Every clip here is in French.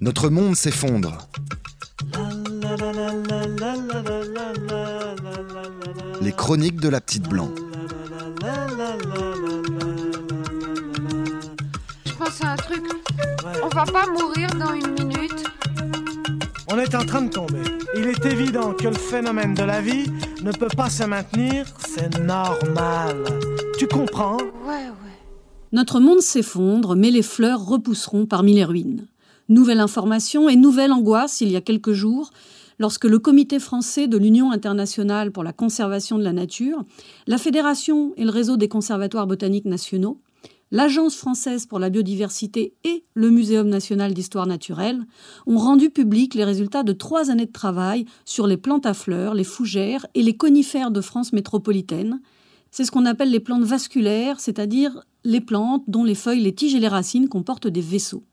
Notre monde s'effondre. Les chroniques de la petite blanc. Je pense à un truc. On va pas mourir dans une minute. On est en train de tomber. Il est évident que le phénomène de la vie ne peut pas se maintenir, c'est normal. Tu comprends? Ouais, ouais. Notre monde s'effondre, mais les fleurs repousseront parmi les ruines. Nouvelle information et nouvelle angoisse il y a quelques jours, lorsque le Comité français de l'Union internationale pour la conservation de la nature, la Fédération et le réseau des conservatoires botaniques nationaux, l'Agence française pour la biodiversité et le Muséum national d'histoire naturelle ont rendu public les résultats de trois années de travail sur les plantes à fleurs, les fougères et les conifères de France métropolitaine. C'est ce qu'on appelle les plantes vasculaires, c'est-à-dire les plantes dont les feuilles, les tiges et les racines comportent des vaisseaux.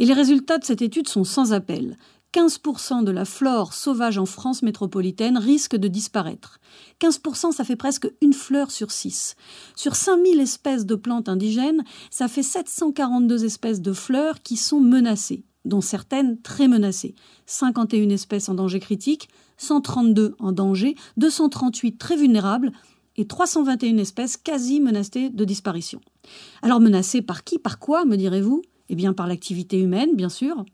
Et les résultats de cette étude sont sans appel. 15% de la flore sauvage en France métropolitaine risque de disparaître. 15%, ça fait presque une fleur sur six. Sur 5000 espèces de plantes indigènes, ça fait 742 espèces de fleurs qui sont menacées, dont certaines très menacées. 51 espèces en danger critique, 132 en danger, 238 très vulnérables et 321 espèces quasi menacées de disparition. Alors menacées par qui? Par quoi, me direz-vous? Eh bien par l'activité humaine, bien sûr.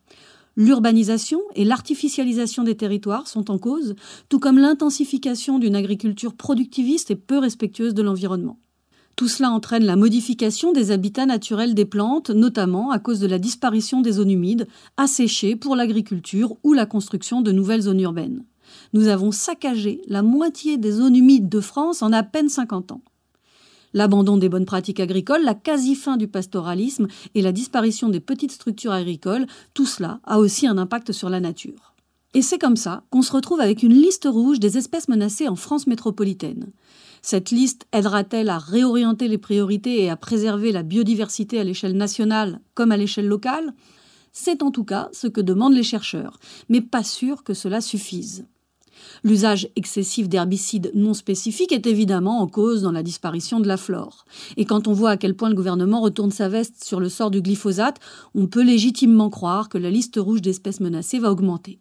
L'urbanisation et l'artificialisation des territoires sont en cause, tout comme l'intensification d'une agriculture productiviste et peu respectueuse de l'environnement. Tout cela entraîne la modification des habitats naturels des plantes, notamment à cause de la disparition des zones humides, asséchées pour l'agriculture ou la construction de nouvelles zones urbaines. Nous avons saccagé la moitié des zones humides de France en à peine 50 ans l'abandon des bonnes pratiques agricoles, la quasi-fin du pastoralisme et la disparition des petites structures agricoles, tout cela a aussi un impact sur la nature. Et c'est comme ça qu'on se retrouve avec une liste rouge des espèces menacées en France métropolitaine. Cette liste aidera-t-elle à réorienter les priorités et à préserver la biodiversité à l'échelle nationale comme à l'échelle locale? C'est en tout cas ce que demandent les chercheurs, mais pas sûr que cela suffise. L'usage excessif d'herbicides non spécifiques est évidemment en cause dans la disparition de la flore. Et quand on voit à quel point le gouvernement retourne sa veste sur le sort du glyphosate, on peut légitimement croire que la liste rouge d'espèces menacées va augmenter.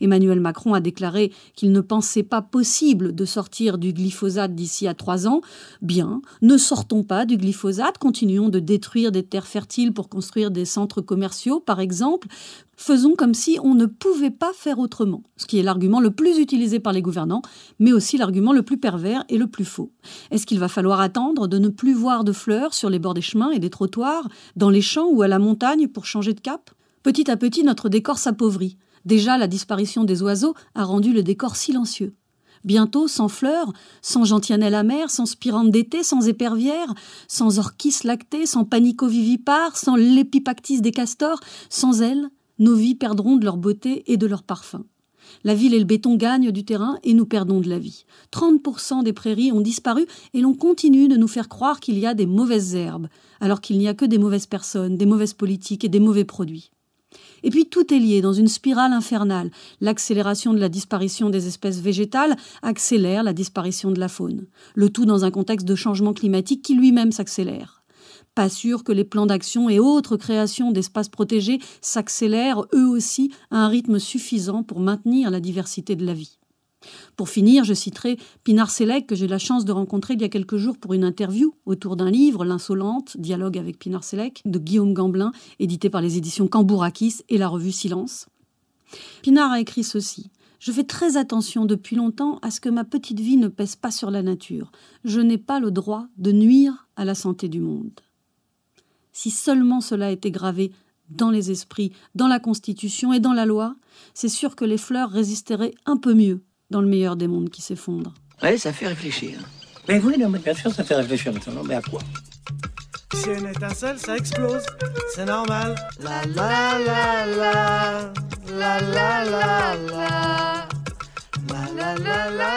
Emmanuel Macron a déclaré qu'il ne pensait pas possible de sortir du glyphosate d'ici à trois ans. Bien, ne sortons pas du glyphosate, continuons de détruire des terres fertiles pour construire des centres commerciaux, par exemple. Faisons comme si on ne pouvait pas faire autrement, ce qui est l'argument le plus utilisé par les gouvernants, mais aussi l'argument le plus pervers et le plus faux. Est-ce qu'il va falloir attendre de ne plus voir de fleurs sur les bords des chemins et des trottoirs, dans les champs ou à la montagne pour changer de cap? Petit à petit, notre décor s'appauvrit. Déjà, la disparition des oiseaux a rendu le décor silencieux. Bientôt, sans fleurs, sans gentianelle amère, sans spirante d'été, sans épervière, sans orchis lactée, sans panico-vivipare, sans l'épipactis des castors, sans elles, nos vies perdront de leur beauté et de leur parfum. La ville et le béton gagnent du terrain et nous perdons de la vie. 30% des prairies ont disparu et l'on continue de nous faire croire qu'il y a des mauvaises herbes, alors qu'il n'y a que des mauvaises personnes, des mauvaises politiques et des mauvais produits. Et puis tout est lié dans une spirale infernale. L'accélération de la disparition des espèces végétales accélère la disparition de la faune. Le tout dans un contexte de changement climatique qui lui-même s'accélère. Pas sûr que les plans d'action et autres créations d'espaces protégés s'accélèrent eux aussi à un rythme suffisant pour maintenir la diversité de la vie. Pour finir, je citerai Pinar Selek, que j'ai la chance de rencontrer il y a quelques jours pour une interview autour d'un livre, L'insolente, dialogue avec Pinar Selek, de Guillaume Gamblin, édité par les éditions Cambourakis et la revue Silence. Pinar a écrit ceci. Je fais très attention depuis longtemps à ce que ma petite vie ne pèse pas sur la nature. Je n'ai pas le droit de nuire à la santé du monde. Si seulement cela était gravé dans les esprits, dans la Constitution et dans la loi, c'est sûr que les fleurs résisteraient un peu mieux dans le meilleur des mondes qui s'effondre. Ouais, ça fait réfléchir. Mais oui, non, mais bien sûr, ça fait réfléchir maintenant. Mais à quoi? Si une étincelle, ça explose. C'est normal. La la la la. La la la la. La la la la la la.